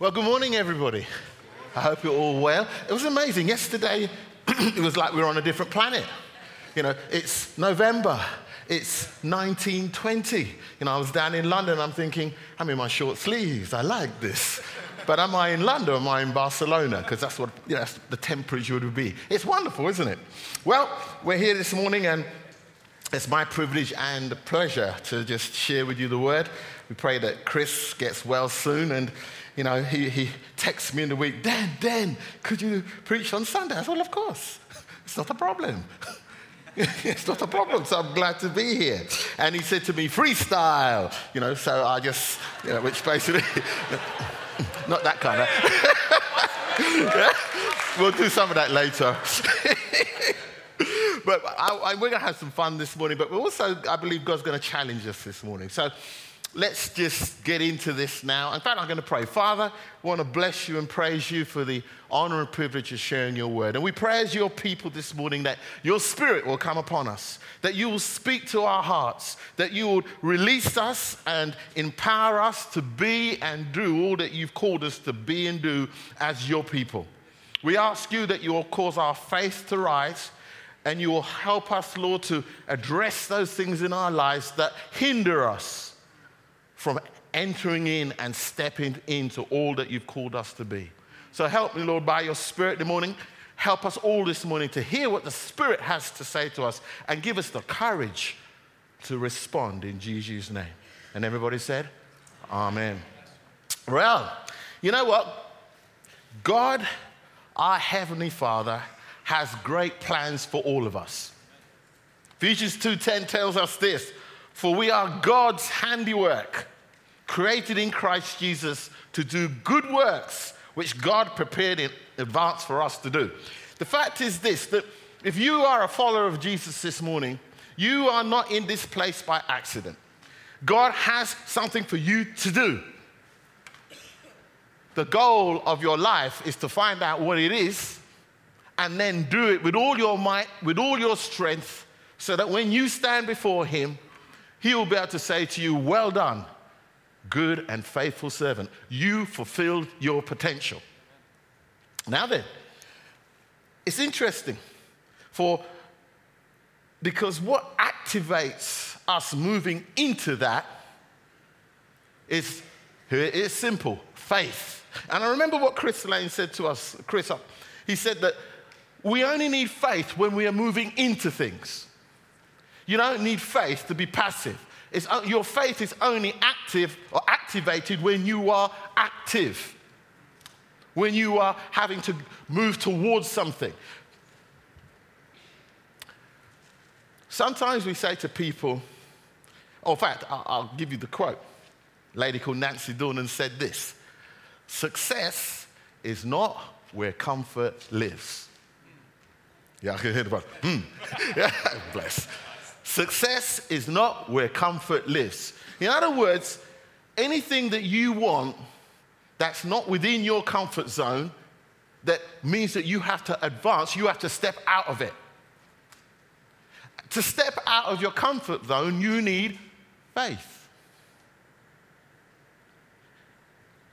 Well, good morning, everybody. I hope you're all well. It was amazing. Yesterday, it was like we were on a different planet. You know, it's November. It's 1920. You know, I was down in London. I'm thinking, I'm in my short sleeves. I like this. But am I in London or am I in Barcelona? Because that's what you know, that's the temperature would be. It's wonderful, isn't it? Well, we're here this morning and it's my privilege and pleasure to just share with you the word. We pray that Chris gets well soon and you know, he, he texts me in the week, Dan, Dan, could you preach on Sunday? I said, well, of course. It's not a problem. it's not a problem, so I'm glad to be here. And he said to me, freestyle, you know, so I just, you know, which basically, not that kind of. We'll do some of that later. but I, I, we're going to have some fun this morning, but we're also, I believe God's going to challenge us this morning. So let's just get into this now. In fact, I'm going to pray. Father, I want to bless you and praise you for the honor and privilege of sharing your word. And we pray as your people this morning that your spirit will come upon us, that you will speak to our hearts, that you will release us and empower us to be and do all that you've called us to be and do as your people. We ask you that you will cause our faith to rise and you will help us, Lord, to address those things in our lives that hinder us from entering in and stepping into all that you've called us to be. So help me, Lord, by your Spirit this morning. Help us all this morning to hear what the Spirit has to say to us and give us the courage to respond in Jesus' name. And everybody said, Amen. Well, you know what? God, our Heavenly Father, has great plans for all of us. Ephesians 2:10 tells us this, for we are God's handiwork, created in Christ Jesus to do good works which God prepared in advance for us to do. The fact is this that if you are a follower of Jesus this morning, you are not in this place by accident. God has something for you to do. The goal of your life is to find out what it is and then do it with all your might, with all your strength, so that when you stand before Him, He will be able to say to you, Well done, good and faithful servant. You fulfilled your potential. Now then, it's interesting for because what activates us moving into that is it's simple faith. And I remember what Chris Lane said to us, Chris, he said that we only need faith when we are moving into things. You don't need faith to be passive. It's, your faith is only active or activated when you are active, when you are having to move towards something. Sometimes we say to people, oh, in fact, I'll, I'll give you the quote. A lady called Nancy Dornan said this Success is not where comfort lives. Yeah, I can hear the. Hmm. yeah, bless. Success is not where comfort lives. In other words, anything that you want that's not within your comfort zone, that means that you have to advance, you have to step out of it. To step out of your comfort zone, you need faith.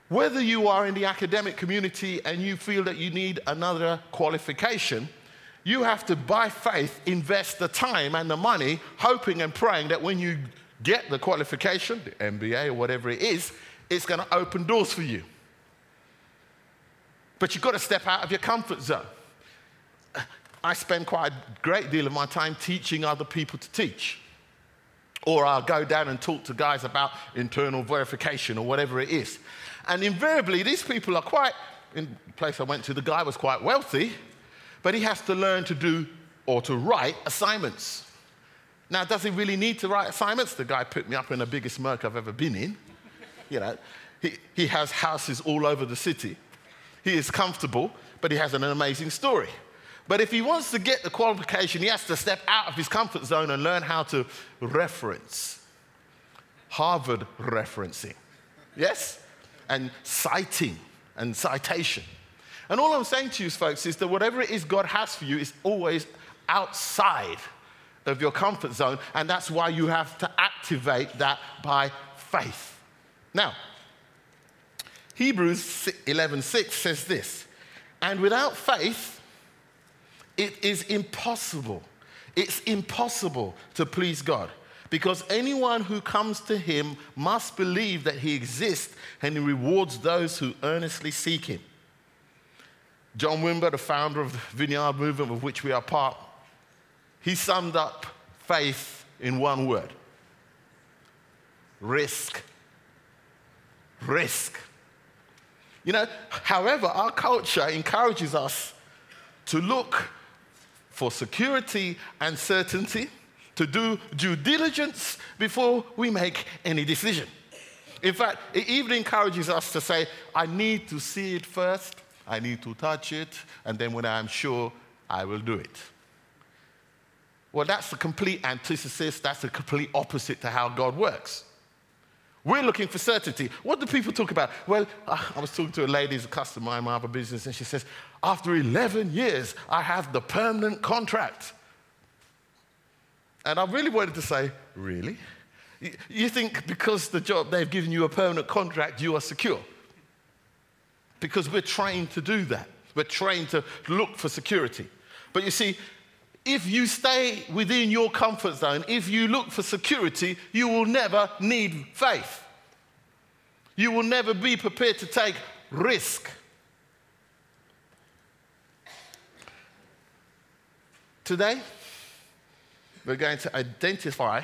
Whether you are in the academic community and you feel that you need another qualification, you have to, by faith, invest the time and the money, hoping and praying that when you get the qualification, the MBA or whatever it is, it's going to open doors for you. But you've got to step out of your comfort zone. I spend quite a great deal of my time teaching other people to teach. Or I'll go down and talk to guys about internal verification or whatever it is. And invariably, these people are quite, in the place I went to, the guy was quite wealthy, but he has to learn to do or to write assignments. Now, does he really need to write assignments? The guy put me up in the biggest murk I've ever been in. You know, he, he has houses all over the city. He is comfortable, but he has an amazing story. But if he wants to get the qualification, he has to step out of his comfort zone and learn how to reference. Harvard referencing. Yes? And citing and citation. And all I'm saying to you, folks, is that whatever it is God has for you is always outside of your comfort zone, and that's why you have to activate that by faith. Now, Hebrews 11:6 says this, and without faith, it is impossible. It's impossible to please God because anyone who comes to him must believe that he exists and he rewards those who earnestly seek him. John Wimber, the founder of the Vineyard Movement, of which we are part, he summed up faith in one word risk. Risk. You know, however, our culture encourages us to look for security and certainty, to do due diligence before we make any decision. In fact, it even encourages us to say, I need to see it first, I need to touch it, and then when I'm sure, I will do it. Well, that's the complete antithesis, that's the complete opposite to how God works. We're looking for certainty. What do people talk about? Well, uh, I was talking to a lady who's a customer in my other business, and she says, After 11 years, I have the permanent contract. And I really wanted to say, Really? You think because the job they've given you a permanent contract, you are secure? Because we're trained to do that. We're trained to look for security. But you see, if you stay within your comfort zone, if you look for security, you will never need faith. You will never be prepared to take risk. Today, we're going to identify,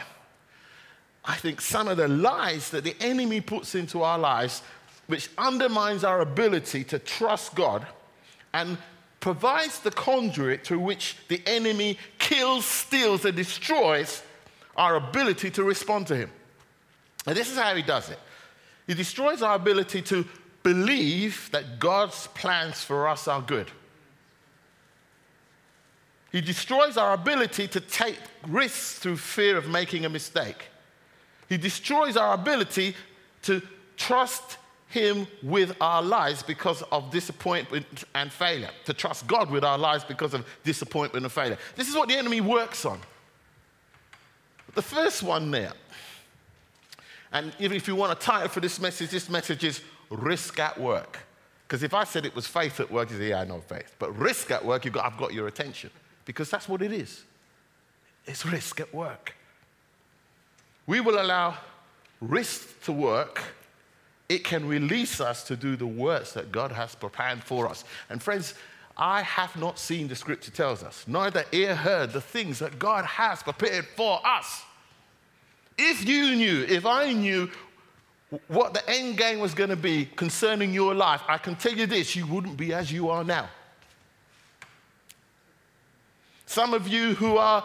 I think, some of the lies that the enemy puts into our lives, which undermines our ability to trust God and provides the conduit through which the enemy kills, steals, and destroys our ability to respond to him. And this is how he does it he destroys our ability to believe that God's plans for us are good. He destroys our ability to take risks through fear of making a mistake. He destroys our ability to trust him with our lives because of disappointment and failure, to trust God with our lives because of disappointment and failure. This is what the enemy works on. The first one there, and even if you want a title for this message, this message is Risk at Work. Because if I said it was faith at work, you say, yeah, I know faith. But risk at work, you've got, I've got your attention. Because that's what it is. It's risk at work. We will allow risk to work it can release us to do the works that God has prepared for us. And friends, I have not seen the scripture tells us, neither ear heard the things that God has prepared for us. If you knew, if I knew what the end game was going to be concerning your life, I can tell you this you wouldn't be as you are now. Some of you who are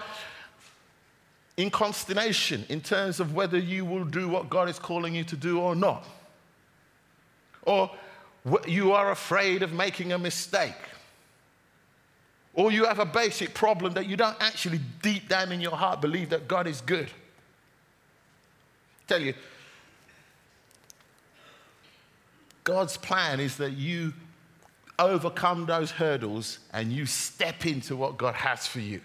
in consternation in terms of whether you will do what God is calling you to do or not or you are afraid of making a mistake, or you have a basic problem that you don't actually deep down in your heart believe that God is good. I tell you, God's plan is that you overcome those hurdles and you step into what God has for you.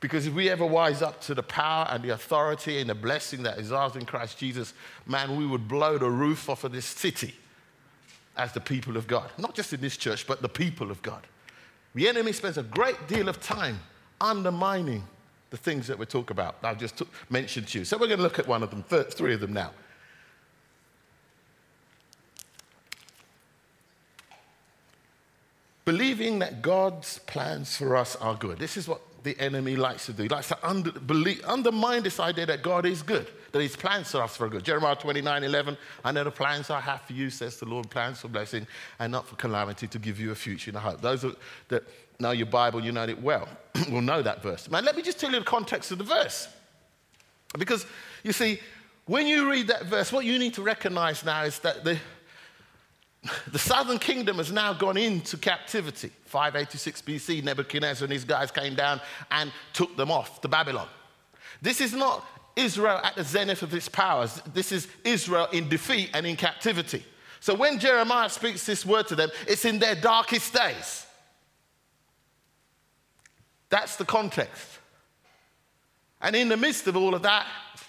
Because if we ever wise up to the power and the authority and the blessing that is ours in Christ Jesus, man, we would blow the roof off of this city as the people of God. Not just in this church, but the people of God. The enemy spends a great deal of time undermining the things that we talk about. I've just t- mentioned to you. So we're going to look at one of them, three of them now. Believing that God's plans for us are good. This is what the enemy likes to do. He likes to under, believe, undermine this idea that God is good, that his plans are for us good. Jeremiah 29 11, I know the plans I have for you, says the Lord, plans for blessing and not for calamity to give you a future and a hope. Those that know your Bible, you know it well, will know that verse. Man, let me just tell you the context of the verse. Because you see, when you read that verse, what you need to recognize now is that the, the southern kingdom has now gone into captivity. 586 BC, Nebuchadnezzar and his guys came down and took them off to Babylon. This is not Israel at the zenith of its powers. This is Israel in defeat and in captivity. So when Jeremiah speaks this word to them, it's in their darkest days. That's the context. And in the midst of all of that,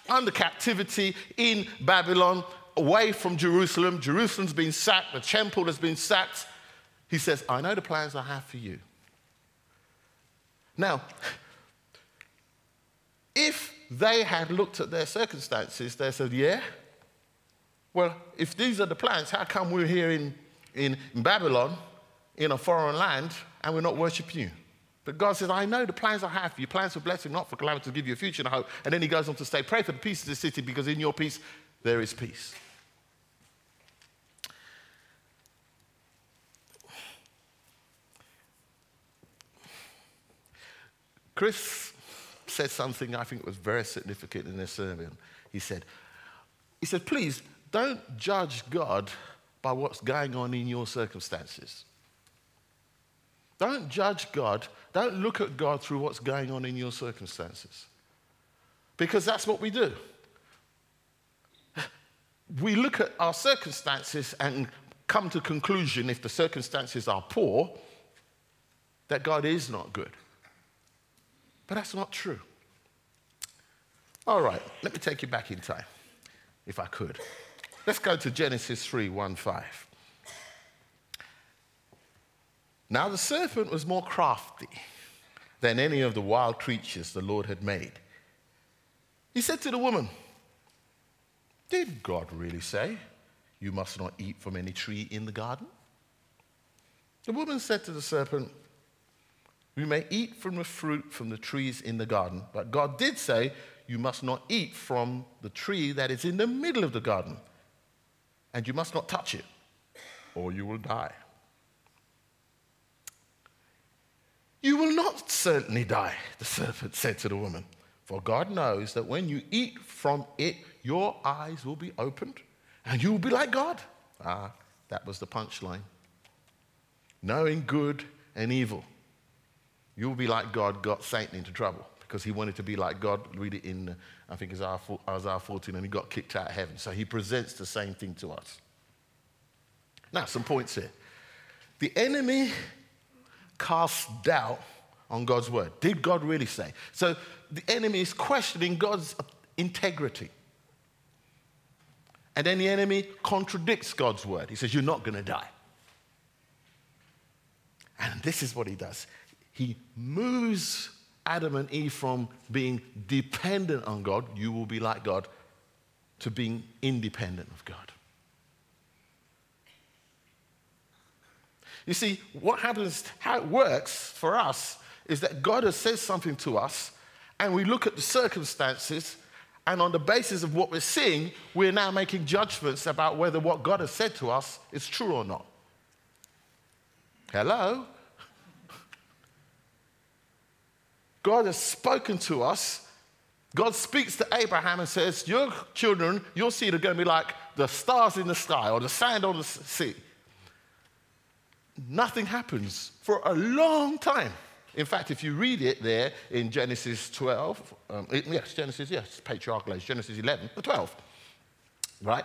under captivity in Babylon, away from Jerusalem. Jerusalem's been sacked, the temple has been sacked. He says, I know the plans I have for you. Now, if they had looked at their circumstances, they said, Yeah, well, if these are the plans, how come we're here in, in, in Babylon, in a foreign land, and we're not worshiping you? But God says, I know the plans I have for you, plans for blessing, not for calamity, to give you a future and a hope. And then he goes on to say, Pray for the peace of the city, because in your peace there is peace. Chris said something I think was very significant in this sermon. He said, he said, please don't judge God by what's going on in your circumstances. Don't judge God. Don't look at God through what's going on in your circumstances. Because that's what we do. We look at our circumstances and come to conclusion if the circumstances are poor that God is not good. But that's not true. All right, let me take you back in time, if I could. Let's go to Genesis 3 1 5. Now the serpent was more crafty than any of the wild creatures the Lord had made. He said to the woman, Did God really say, You must not eat from any tree in the garden? The woman said to the serpent, We may eat from the fruit from the trees in the garden, but God did say, You must not eat from the tree that is in the middle of the garden, and you must not touch it, or you will die. You will not certainly die, the serpent said to the woman. For God knows that when you eat from it, your eyes will be opened and you will be like God. Ah, that was the punchline. Knowing good and evil. You will be like God got Satan into trouble because he wanted to be like God. Read it in, I think, it's Isaiah 14, and he got kicked out of heaven. So he presents the same thing to us. Now, some points here. The enemy casts doubt on God's word. Did God really say? So the enemy is questioning God's integrity. And then the enemy contradicts God's word. He says, You're not going to die. And this is what he does he moves Adam and Eve from being dependent on God, you will be like God, to being independent of God. You see, what happens, how it works for us is that God has said something to us, and we look at the circumstances, and on the basis of what we're seeing, we're now making judgments about whether what God has said to us is true or not. Hello? God has spoken to us. God speaks to Abraham and says, Your children, your seed are going to be like the stars in the sky or the sand on the sea nothing happens for a long time. In fact, if you read it there in Genesis 12, um, yes, Genesis, yes, patriarchal age, Genesis 11, the 12, right?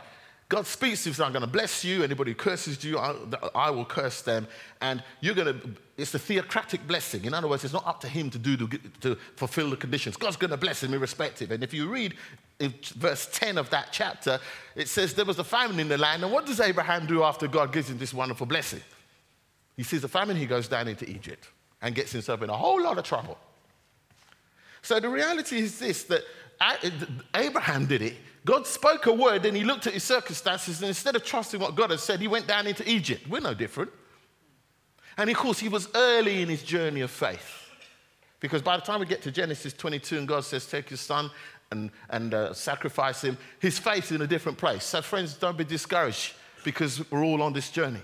God speaks to you, I'm going to bless you. Anybody who curses you, I, I, will curse them. And you're going to, it's the theocratic blessing. In other words, it's not up to him to do, to, to fulfill the conditions. God's going to bless him irrespective. And if you read verse 10 of that chapter, it says there was a famine in the land. And what does Abraham do after God gives him this wonderful blessing? He sees a famine, he goes down into Egypt and gets himself in a whole lot of trouble. So the reality is this that Abraham did it. God spoke a word, and he looked at his circumstances, and instead of trusting what God had said, he went down into Egypt. We're no different. And of course, he was early in his journey of faith. Because by the time we get to Genesis 22 and God says, Take your son and, and uh, sacrifice him, his faith is in a different place. So, friends, don't be discouraged because we're all on this journey.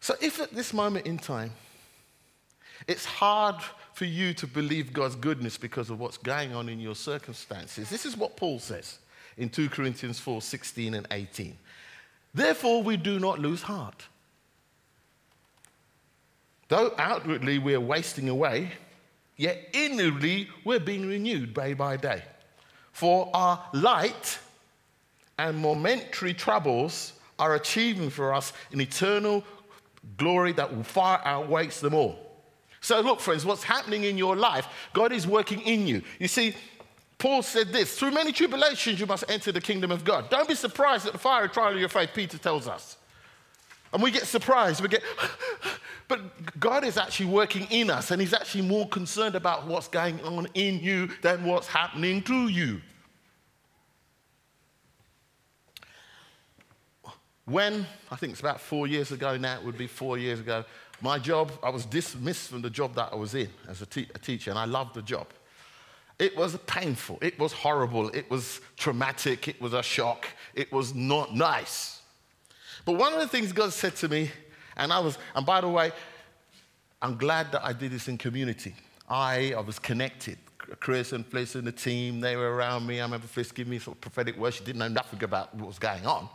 So, if at this moment in time, it's hard for you to believe God's goodness because of what's going on in your circumstances, this is what Paul says in 2 Corinthians 4 16 and 18. Therefore, we do not lose heart. Though outwardly we are wasting away, yet inwardly we're being renewed day by day. For our light and momentary troubles are achieving for us an eternal glory that will far outweighs them all. So, look, friends, what's happening in your life, God is working in you. You see, Paul said this through many tribulations you must enter the kingdom of God. Don't be surprised at the fiery trial of your faith, Peter tells us. And we get surprised. We get, but God is actually working in us, and He's actually more concerned about what's going on in you than what's happening to you. When, I think it's about four years ago now, it would be four years ago, my job, I was dismissed from the job that I was in as a, te- a teacher, and I loved the job. It was painful, it was horrible, it was traumatic, it was a shock, it was not nice. But one of the things God said to me, and I was, and by the way, I'm glad that I did this in community. I, I was connected. Chris and Fliss and the team, they were around me. I remember Fliss giving me sort of prophetic words. She didn't know nothing about what was going on.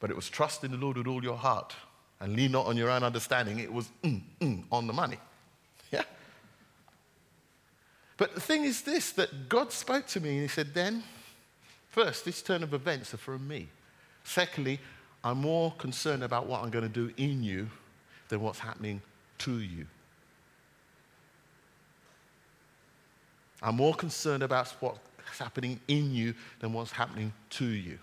But it was trust in the Lord with all your heart and lean not on your own understanding. It was mm, mm, on the money. Yeah? But the thing is this that God spoke to me and He said, then, first, this turn of events are from me. Secondly, I'm more concerned about what I'm going to do in you than what's happening to you. I'm more concerned about what's happening in you than what's happening to you.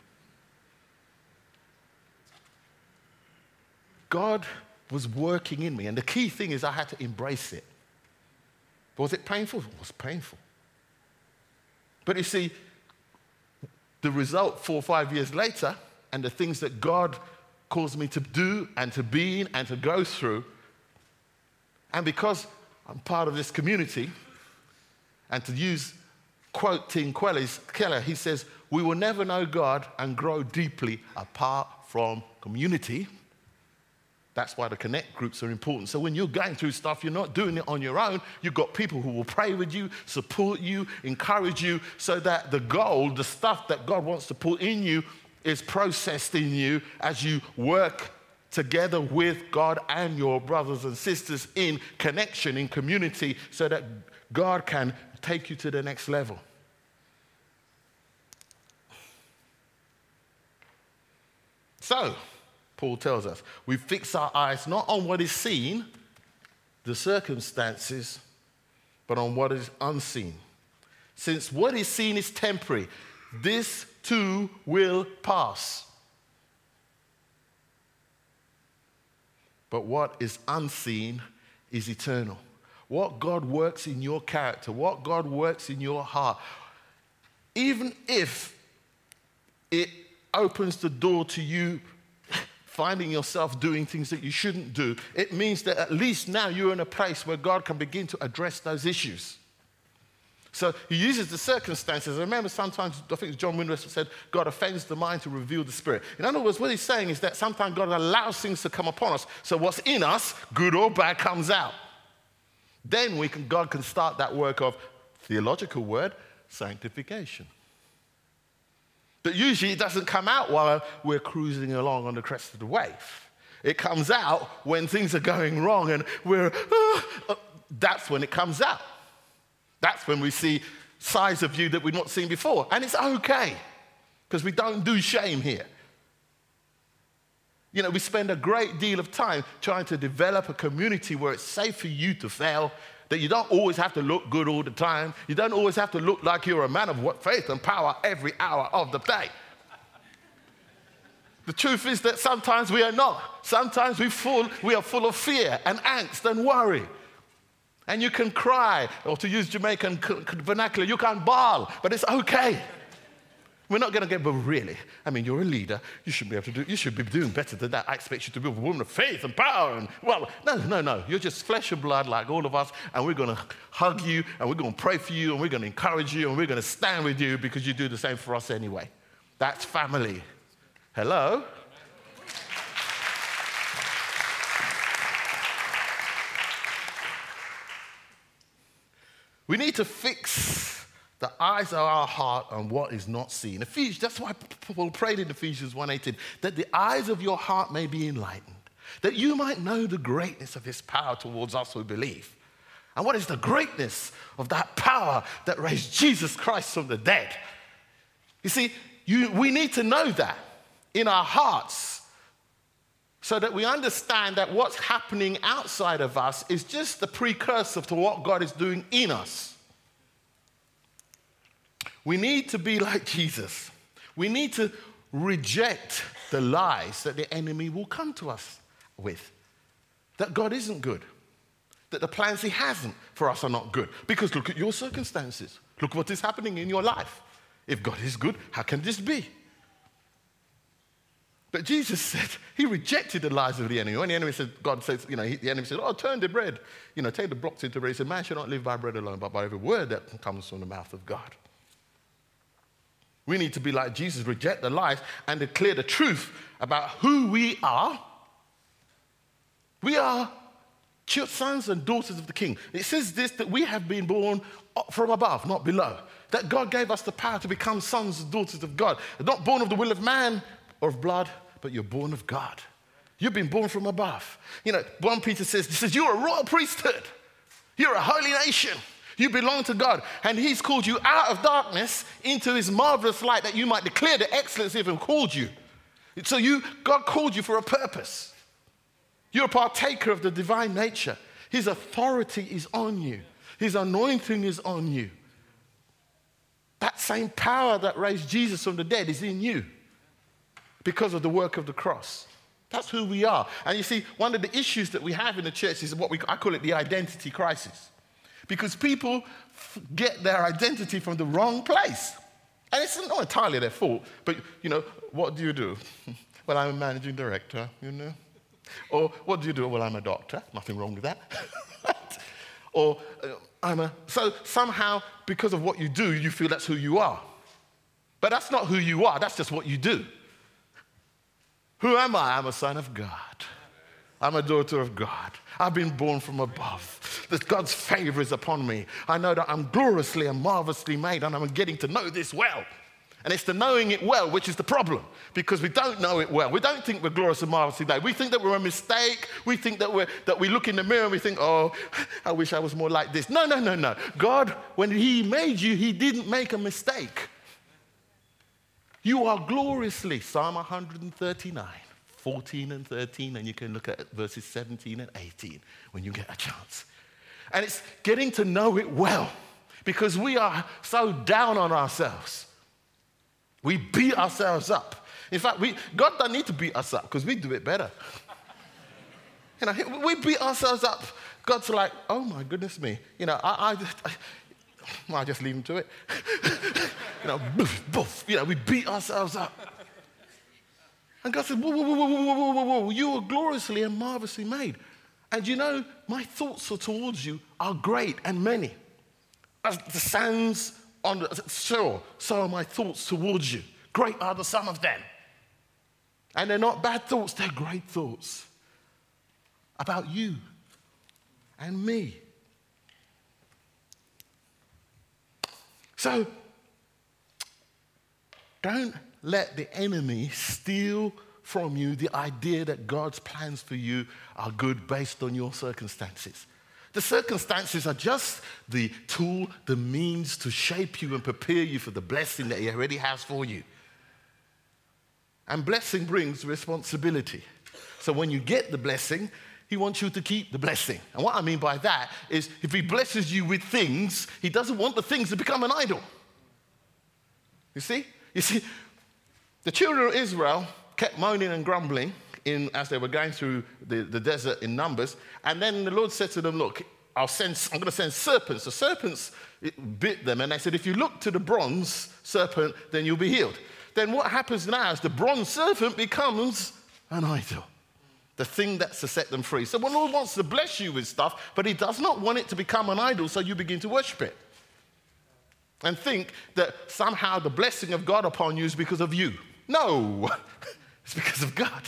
God was working in me. And the key thing is I had to embrace it. Was it painful? It was painful. But you see, the result four or five years later, and the things that God caused me to do and to be in and to go through, and because I'm part of this community, and to use quote Tim Keller, he says, We will never know God and grow deeply apart from community. That's why the connect groups are important. So when you're going through stuff, you're not doing it on your own. You've got people who will pray with you, support you, encourage you, so that the gold, the stuff that God wants to put in you, is processed in you as you work together with God and your brothers and sisters in connection, in community, so that God can take you to the next level. So, Paul tells us. We fix our eyes not on what is seen, the circumstances, but on what is unseen. Since what is seen is temporary, this too will pass. But what is unseen is eternal. What God works in your character, what God works in your heart, even if it opens the door to you finding yourself doing things that you shouldn't do, it means that at least now you're in a place where God can begin to address those issues. So he uses the circumstances. I remember sometimes, I think John Windrush said, God offends the mind to reveal the spirit. In other words, what he's saying is that sometimes God allows things to come upon us. So what's in us, good or bad, comes out. Then we can, God can start that work of theological word, sanctification. But usually it doesn't come out while we're cruising along on the crest of the wave. It comes out when things are going wrong and we're, uh, that's when it comes out. That's when we see sides of you that we've not seen before. And it's okay because we don't do shame here. You know, we spend a great deal of time trying to develop a community where it's safe for you to fail that you don't always have to look good all the time. You don't always have to look like you're a man of faith and power every hour of the day. The truth is that sometimes we are not. Sometimes we, full, we are full of fear and angst and worry. And you can cry, or to use Jamaican vernacular, you can bawl, but it's okay. We're not going to get, but really, I mean, you're a leader. You should be able to do, you should be doing better than that. I expect you to be a woman of faith and power. And, well, no, no, no. You're just flesh and blood like all of us, and we're going to hug you, and we're going to pray for you, and we're going to encourage you, and we're going to stand with you because you do the same for us anyway. That's family. Hello? We need to fix the eyes of our heart on what is not seen. Ephesians, that's why Paul prayed in Ephesians 1:18, that the eyes of your heart may be enlightened, that you might know the greatness of his power towards us who believe. And what is the greatness of that power that raised Jesus Christ from the dead? You see, you, we need to know that in our hearts so that we understand that what's happening outside of us is just the precursor to what God is doing in us. We need to be like Jesus. We need to reject the lies that the enemy will come to us with. That God isn't good. That the plans he hasn't for us are not good. Because look at your circumstances. Look what is happening in your life. If God is good, how can this be? But Jesus said he rejected the lies of the enemy. When the enemy said, God says, you know, he, the enemy said, oh, turn the bread, you know, take the blocks into bread. He said, man should not live by bread alone, but by every word that comes from the mouth of God. We need to be like Jesus, reject the lies and declare the truth about who we are. We are sons and daughters of the King. It says this that we have been born from above, not below. That God gave us the power to become sons and daughters of God. Not born of the will of man, or of blood, but you're born of God. You've been born from above. You know, 1 Peter says, he says, You're a royal priesthood. You're a holy nation. You belong to God. And He's called you out of darkness into His marvelous light that you might declare the excellency of Him called you. So you, God called you for a purpose. You're a partaker of the divine nature. His authority is on you. His anointing is on you. That same power that raised Jesus from the dead is in you because of the work of the cross. That's who we are. And you see, one of the issues that we have in the church is what we, I call it the identity crisis. Because people get their identity from the wrong place. And it's not entirely their fault, but you know, what do you do? well, I'm a managing director, you know. Or what do you do? Well, I'm a doctor. Nothing wrong with that. or uh, I'm a. So somehow, because of what you do, you feel that's who you are. But that's not who you are, that's just what you do. Who am I? I'm a son of God. I'm a daughter of God. I've been born from above. That God's favor is upon me. I know that I'm gloriously and marvelously made, and I'm getting to know this well. And it's the knowing it well which is the problem because we don't know it well. We don't think we're glorious and marvelously made. We think that we're a mistake. We think that, we're, that we look in the mirror and we think, oh, I wish I was more like this. No, no, no, no. God, when He made you, He didn't make a mistake. You are gloriously, Psalm 139, 14 and 13, and you can look at verses 17 and 18 when you get a chance. And it's getting to know it well because we are so down on ourselves. We beat ourselves up. In fact, we, God doesn't need to beat us up because we do it better. you know, we beat ourselves up. God's like, oh my goodness me. You know, I, I, I, I just leave him to it. you know, boof, boof. You know, we beat ourselves up. And God said, whoa, whoa, whoa, whoa, whoa, whoa, whoa, whoa! you are gloriously and marvelously made. And you know, my thoughts towards you are great and many. As the sands on the shore, so are my thoughts towards you. Great are the sum of them. And they're not bad thoughts, they're great thoughts about you and me. So, don't let the enemy steal from you the idea that God's plans for you are good based on your circumstances. The circumstances are just the tool, the means to shape you and prepare you for the blessing that He already has for you. And blessing brings responsibility. So when you get the blessing, He wants you to keep the blessing. And what I mean by that is if He blesses you with things, He doesn't want the things to become an idol. You see? You see, the children of Israel kept moaning and grumbling in, as they were going through the, the desert in Numbers. And then the Lord said to them, Look, I'll send, I'm going to send serpents. The serpents bit them, and they said, If you look to the bronze serpent, then you'll be healed. Then what happens now is the bronze serpent becomes an idol, the thing that's to set them free. So the Lord wants to bless you with stuff, but He does not want it to become an idol, so you begin to worship it. And think that somehow the blessing of God upon you is because of you. No, it's because of God.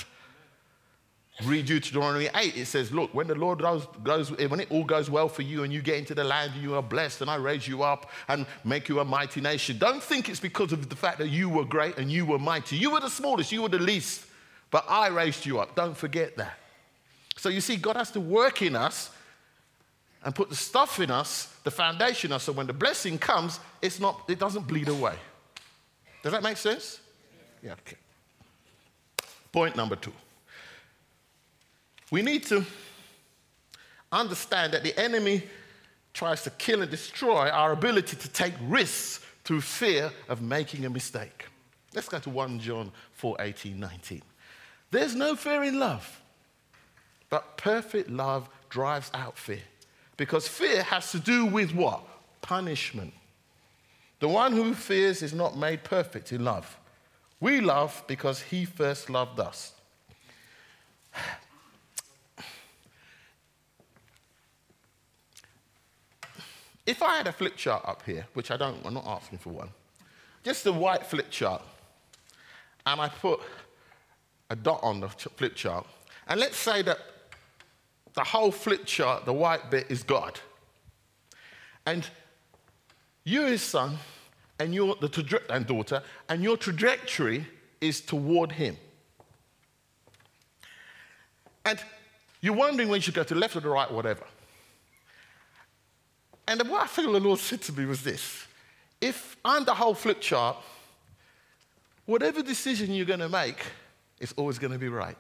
Read Deuteronomy 8, it says, Look, when the Lord goes, goes, when it all goes well for you and you get into the land and you are blessed, and I raise you up and make you a mighty nation, don't think it's because of the fact that you were great and you were mighty. You were the smallest, you were the least, but I raised you up. Don't forget that. So you see, God has to work in us and put the stuff in us, the foundation in us, so when the blessing comes, it's not, it doesn't bleed away. Does that make sense? Yeah, okay. Point number two. We need to understand that the enemy tries to kill and destroy our ability to take risks through fear of making a mistake. Let's go to 1 John 4 18, 19. There's no fear in love, but perfect love drives out fear. Because fear has to do with what? Punishment. The one who fears is not made perfect in love. We love because he first loved us. If I had a flip chart up here, which I don't, I'm not asking for one, just a white flip chart, and I put a dot on the flip chart, and let's say that the whole flip chart, the white bit, is God. And you, his son, and your the and daughter, and your trajectory is toward him. And you're wondering when you should go to the left or the right, or whatever. And what I feel the Lord said to me was this if I'm the whole flip chart, whatever decision you're going to make is always going to be right.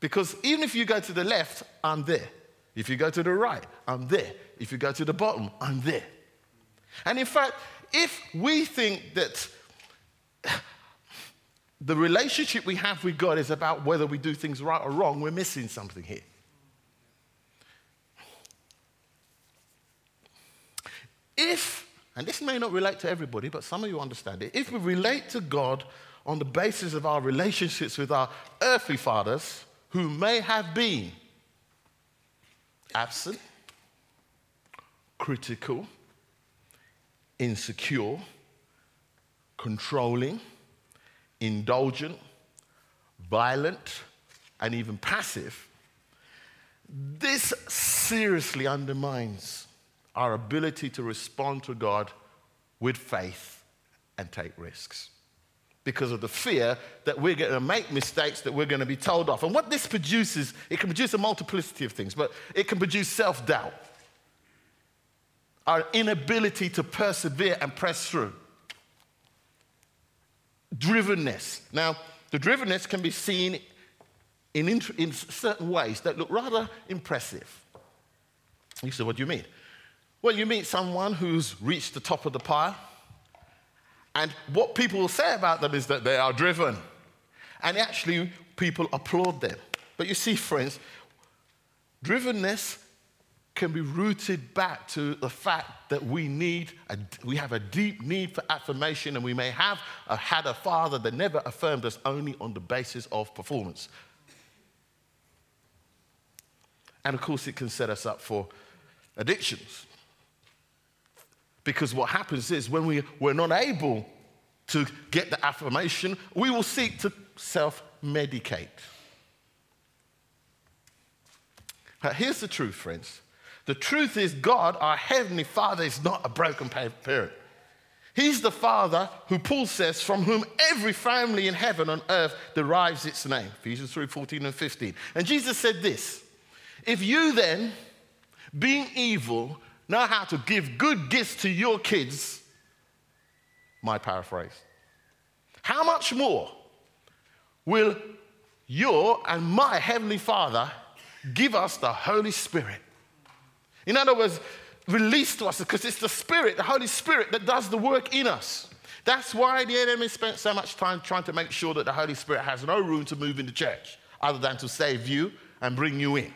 Because even if you go to the left, I'm there. If you go to the right, I'm there. If you go to the bottom, I'm there. And in fact, if we think that the relationship we have with God is about whether we do things right or wrong, we're missing something here. If, and this may not relate to everybody, but some of you understand it, if we relate to God on the basis of our relationships with our earthly fathers, who may have been absent, critical, insecure, controlling, indulgent, violent, and even passive, this seriously undermines our ability to respond to God with faith and take risks because of the fear that we're going to make mistakes that we're going to be told off. And what this produces, it can produce a multiplicity of things, but it can produce self doubt, our inability to persevere and press through, drivenness. Now, the drivenness can be seen in, in certain ways that look rather impressive. You say, What do you mean? Well, you meet someone who's reached the top of the pile and what people will say about them is that they are driven. And actually, people applaud them. But you see, friends, drivenness can be rooted back to the fact that we need a, we have a deep need for affirmation and we may have a, had a father that never affirmed us only on the basis of performance and of course it can set us up for addictions because what happens is when we, we're not able to get the affirmation, we will seek to self medicate. Here's the truth, friends. The truth is, God, our Heavenly Father, is not a broken parent. He's the Father who Paul says, from whom every family in heaven and earth derives its name. Ephesians 3 14 and 15. And Jesus said this If you then, being evil, know how to give good gifts to your kids, my paraphrase, how much more will your and my Heavenly Father give us the Holy Spirit? In other words, released to us because it's the Spirit, the Holy Spirit, that does the work in us. That's why the enemy spent so much time trying to make sure that the Holy Spirit has no room to move in the church other than to save you and bring you in.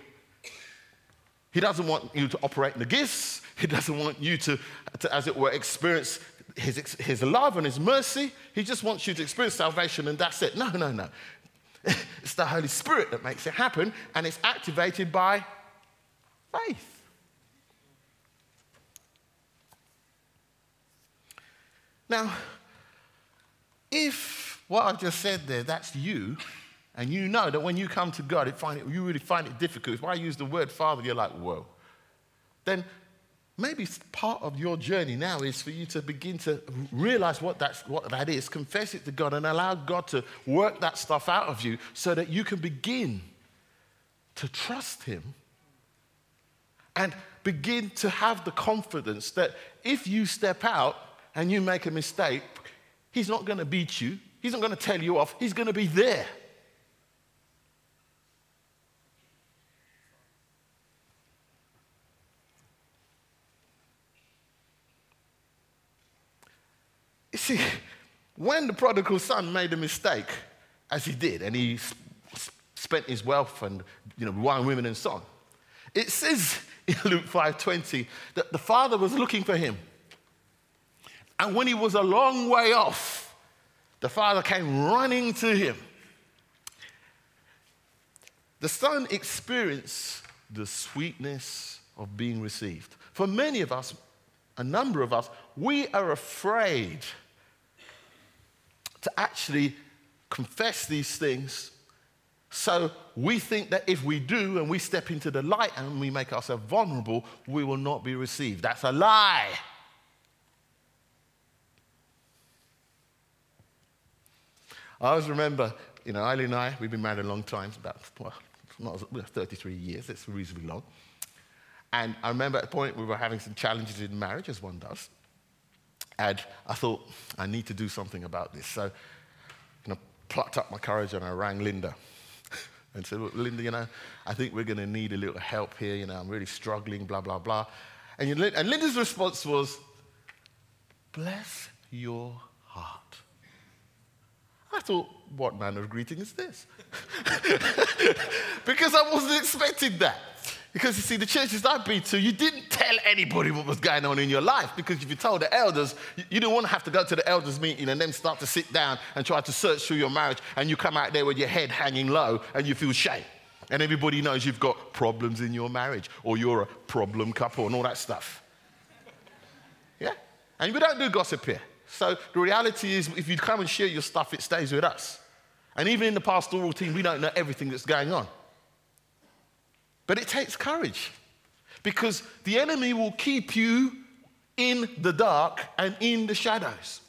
He doesn't want you to operate in the gifts. He doesn't want you to, to as it were, experience his, his love and his mercy. He just wants you to experience salvation and that's it. No, no, no. It's the Holy Spirit that makes it happen and it's activated by faith. Now, if what I've just said there, that's you, and you know that when you come to God, it find it, you really find it difficult. If I use the word Father, you're like, whoa. Then maybe part of your journey now is for you to begin to realize what, that's, what that is, confess it to God, and allow God to work that stuff out of you so that you can begin to trust Him and begin to have the confidence that if you step out and you make a mistake, He's not going to beat you, He's not going to tell you off, He's going to be there. You see, when the prodigal son made a mistake, as he did, and he spent his wealth and you know, wine, women, and so on, it says in Luke 5:20 that the father was looking for him. And when he was a long way off, the father came running to him. The son experienced the sweetness of being received. For many of us, a number of us, we are afraid to actually confess these things. So we think that if we do and we step into the light and we make ourselves vulnerable, we will not be received. That's a lie. I always remember, you know, Eileen and I, we've been married a long time, about well, not 33 years, it's reasonably long. And I remember at the point we were having some challenges in marriage, as one does. And I thought, I need to do something about this. So, you know, plucked up my courage and I rang Linda and said, well, Linda, you know, I think we're going to need a little help here. You know, I'm really struggling, blah, blah, blah. And, you, and Linda's response was, bless your heart. I thought, what manner of greeting is this? because I wasn't expecting that. Because you see, the churches I've been to, you didn't tell anybody what was going on in your life. Because if you told the elders, you didn't want to have to go to the elders' meeting and then start to sit down and try to search through your marriage, and you come out there with your head hanging low and you feel shame. And everybody knows you've got problems in your marriage, or you're a problem couple, and all that stuff. Yeah? And we don't do gossip here. So the reality is, if you come and share your stuff, it stays with us. And even in the pastoral team, we don't know everything that's going on. But it takes courage because the enemy will keep you in the dark and in the shadows.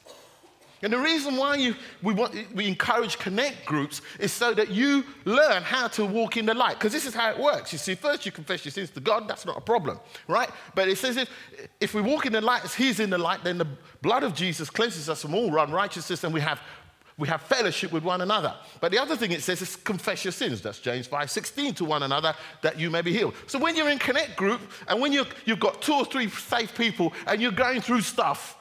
And the reason why you, we, want, we encourage connect groups is so that you learn how to walk in the light. Because this is how it works. You see, first you confess your sins to God, that's not a problem, right? But it says if, if we walk in the light as He's in the light, then the blood of Jesus cleanses us from all unrighteousness and we have we have fellowship with one another. But the other thing it says is confess your sins. That's James 5 16 to one another that you may be healed. So when you're in Connect group and when you you've got two or three safe people and you're going through stuff,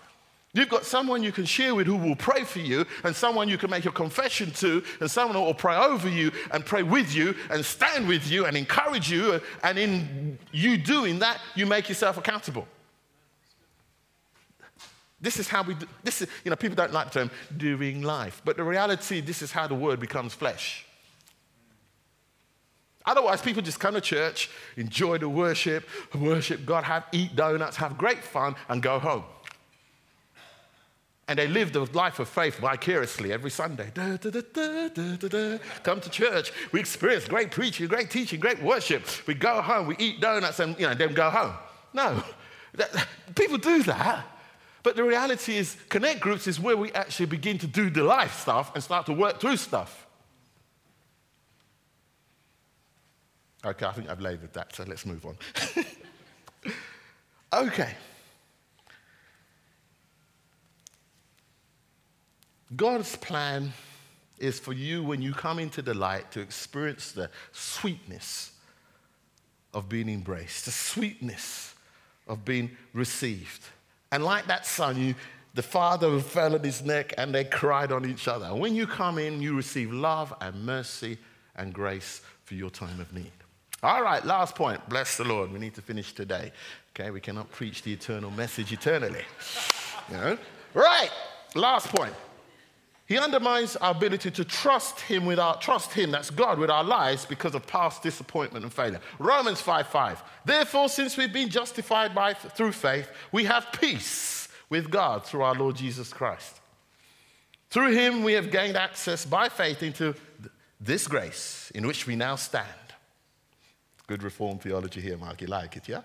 You've got someone you can share with who will pray for you, and someone you can make a confession to, and someone who will pray over you and pray with you and stand with you and encourage you. And in you doing that, you make yourself accountable. This is how we do, this is, you know, people don't like the term doing life, but the reality, this is how the word becomes flesh. Otherwise, people just come to church, enjoy the worship, worship God, have eat donuts, have great fun, and go home. And they live the life of faith vicariously every Sunday. Da, da, da, Come to church. We experience great preaching, great teaching, great worship. We go home, we eat donuts, and you know, then go home. No. People do that. But the reality is, connect groups is where we actually begin to do the life stuff and start to work through stuff. Okay, I think I've laboured that, so let's move on. okay. God's plan is for you, when you come into the light, to experience the sweetness of being embraced, the sweetness of being received. And like that son, you, the father fell on his neck and they cried on each other. When you come in, you receive love and mercy and grace for your time of need. All right, last point. Bless the Lord. We need to finish today. Okay, we cannot preach the eternal message eternally. You know? Right, last point. He undermines our ability to trust him with our trust him, that's God, with our lives because of past disappointment and failure. Romans 5 5. Therefore, since we've been justified by, through faith, we have peace with God through our Lord Jesus Christ. Through him, we have gained access by faith into this grace in which we now stand. Good reformed theology here, Mark. You like it, yeah?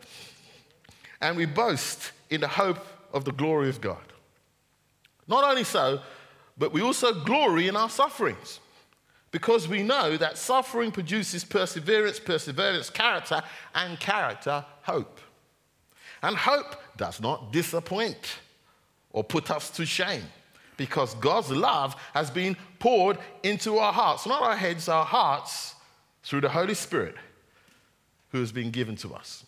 And we boast in the hope of the glory of God. Not only so, but we also glory in our sufferings because we know that suffering produces perseverance, perseverance, character, and character, hope. And hope does not disappoint or put us to shame because God's love has been poured into our hearts, not our heads, our hearts, through the Holy Spirit who has been given to us.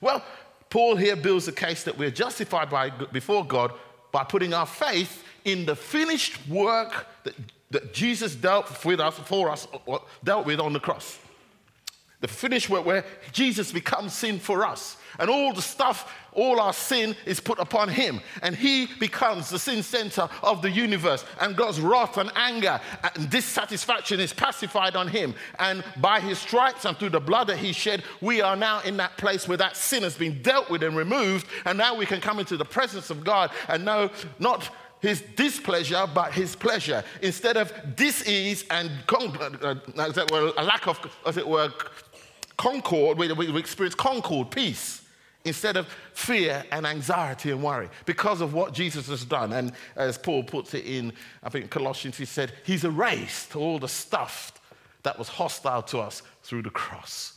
Well, Paul here builds a case that we're justified by, before God by putting our faith in the finished work that, that Jesus dealt with us for us, dealt with on the cross. The finished work where Jesus becomes sin for us. And all the stuff, all our sin is put upon him. And he becomes the sin center of the universe. And God's wrath and anger and dissatisfaction is pacified on him. And by his stripes and through the blood that he shed, we are now in that place where that sin has been dealt with and removed. And now we can come into the presence of God and know not his displeasure, but his pleasure. Instead of dis-ease and con- uh, uh, were, a lack of, as it were, concord, we, we experience concord, peace, instead of fear and anxiety and worry because of what Jesus has done. And as Paul puts it in, I think Colossians, he said, He's erased all the stuff that was hostile to us through the cross.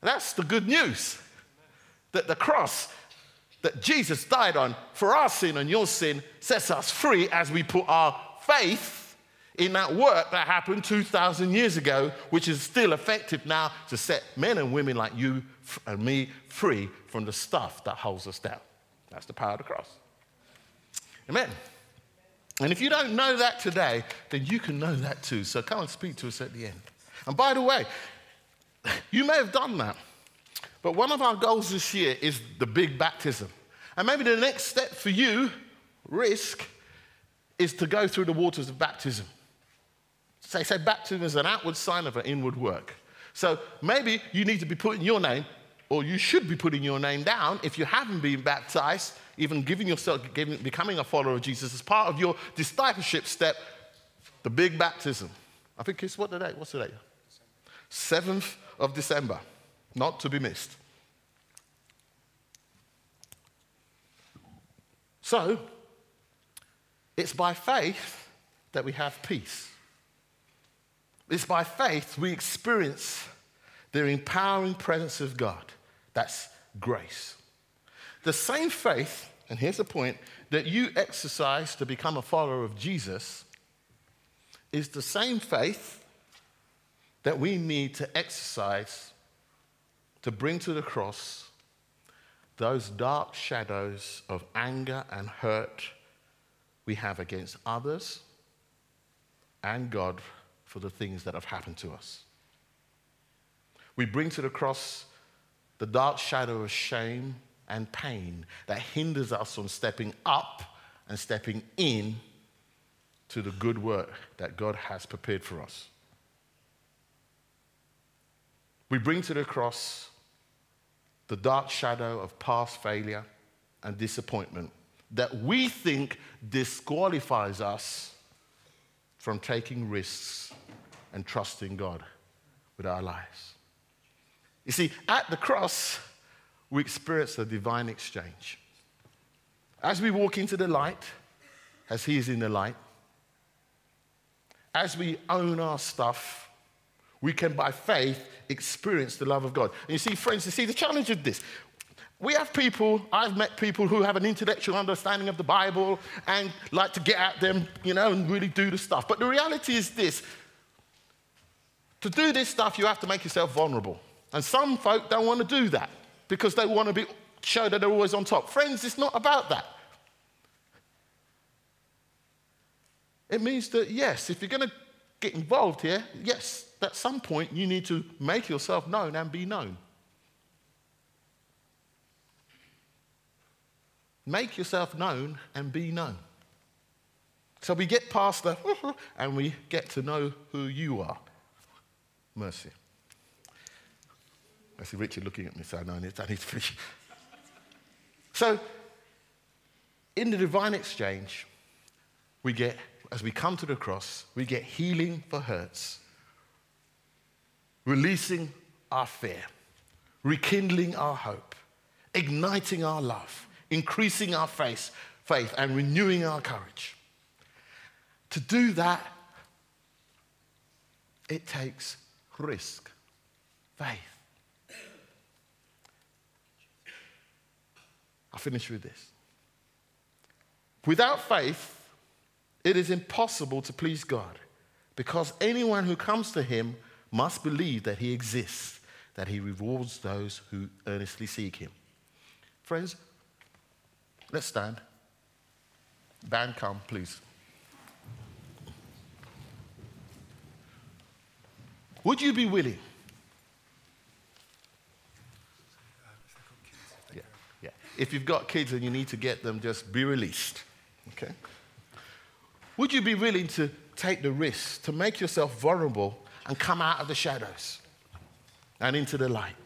That's the good news. That the cross that Jesus died on for our sin and your sin sets us free as we put our faith in that work that happened 2,000 years ago, which is still effective now to set men and women like you and me free from the stuff that holds us down. That's the power of the cross. Amen. And if you don't know that today, then you can know that too. So come and speak to us at the end. And by the way, you may have done that, but one of our goals this year is the big baptism. And maybe the next step for you, risk, is to go through the waters of baptism. Say, say baptism is an outward sign of an inward work. So maybe you need to be putting your name, or you should be putting your name down if you haven't been baptized, even giving yourself, giving, becoming a follower of Jesus as part of your discipleship step, the big baptism. I think it's what date? What's date? 7th of December, not to be missed. So, it's by faith that we have peace. It's by faith we experience the empowering presence of God. That's grace. The same faith, and here's the point, that you exercise to become a follower of Jesus is the same faith that we need to exercise to bring to the cross those dark shadows of anger and hurt we have against others and God for the things that have happened to us. We bring to the cross the dark shadow of shame and pain that hinders us from stepping up and stepping in to the good work that God has prepared for us. We bring to the cross the dark shadow of past failure and disappointment that we think disqualifies us from taking risks and trusting God with our lives. You see, at the cross, we experience a divine exchange. As we walk into the light, as He is in the light, as we own our stuff, we can, by faith, experience the love of God. And you see, friends, you see, the challenge of this we have people, I've met people who have an intellectual understanding of the Bible and like to get at them, you know, and really do the stuff. But the reality is this to do this stuff, you have to make yourself vulnerable. And some folk don't want to do that because they want to be, show that they're always on top. Friends, it's not about that. It means that, yes, if you're going to get involved here, yes, at some point you need to make yourself known and be known. Make yourself known and be known. So we get past the and we get to know who you are. Mercy. I see Richard looking at me, so I know I need, I need to finish. So, in the divine exchange, we get, as we come to the cross, we get healing for hurts, releasing our fear, rekindling our hope, igniting our love increasing our faith, faith and renewing our courage. To do that, it takes risk, faith. I'll finish with this. Without faith, it is impossible to please God because anyone who comes to him must believe that he exists, that he rewards those who earnestly seek him. Friends, Let's stand. Band, come, please. Would you be willing? Yeah, yeah. If you've got kids and you need to get them, just be released. Okay? Would you be willing to take the risk to make yourself vulnerable and come out of the shadows and into the light?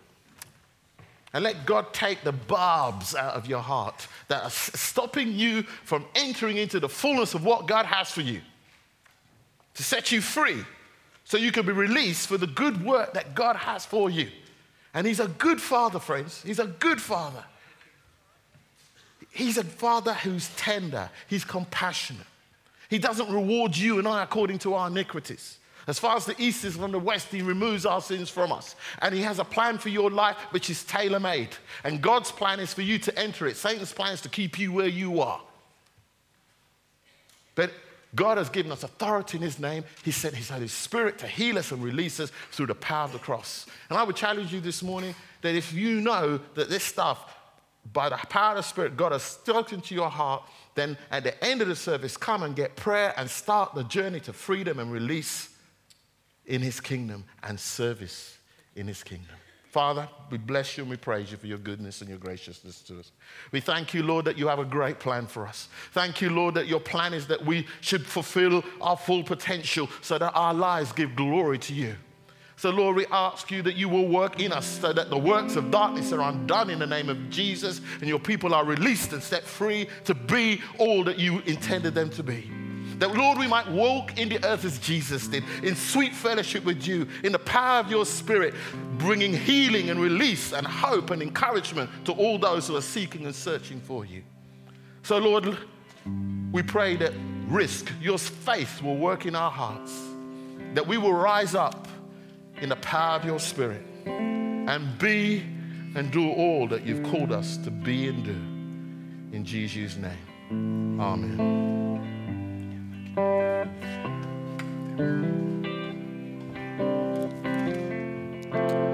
And let God take the barbs out of your heart that are stopping you from entering into the fullness of what God has for you to set you free so you can be released for the good work that God has for you. And He's a good father, friends. He's a good father. He's a father who's tender, He's compassionate. He doesn't reward you and I according to our iniquities. As far as the east is from the west, He removes our sins from us. And He has a plan for your life which is tailor made. And God's plan is for you to enter it. Satan's plan is to keep you where you are. But God has given us authority in His name. He sent His Holy Spirit to heal us and release us through the power of the cross. And I would challenge you this morning that if you know that this stuff, by the power of the Spirit, God has stuck into your heart, then at the end of the service, come and get prayer and start the journey to freedom and release in his kingdom and service in his kingdom. Father, we bless you and we praise you for your goodness and your graciousness to us. We thank you, Lord, that you have a great plan for us. Thank you, Lord, that your plan is that we should fulfill our full potential so that our lives give glory to you. So, Lord, we ask you that you will work in us so that the works of darkness are undone in the name of Jesus and your people are released and set free to be all that you intended them to be. That, Lord, we might walk in the earth as Jesus did, in sweet fellowship with you, in the power of your Spirit, bringing healing and release and hope and encouragement to all those who are seeking and searching for you. So, Lord, we pray that risk, your faith will work in our hearts, that we will rise up in the power of your Spirit and be and do all that you've called us to be and do. In Jesus' name, amen. thank you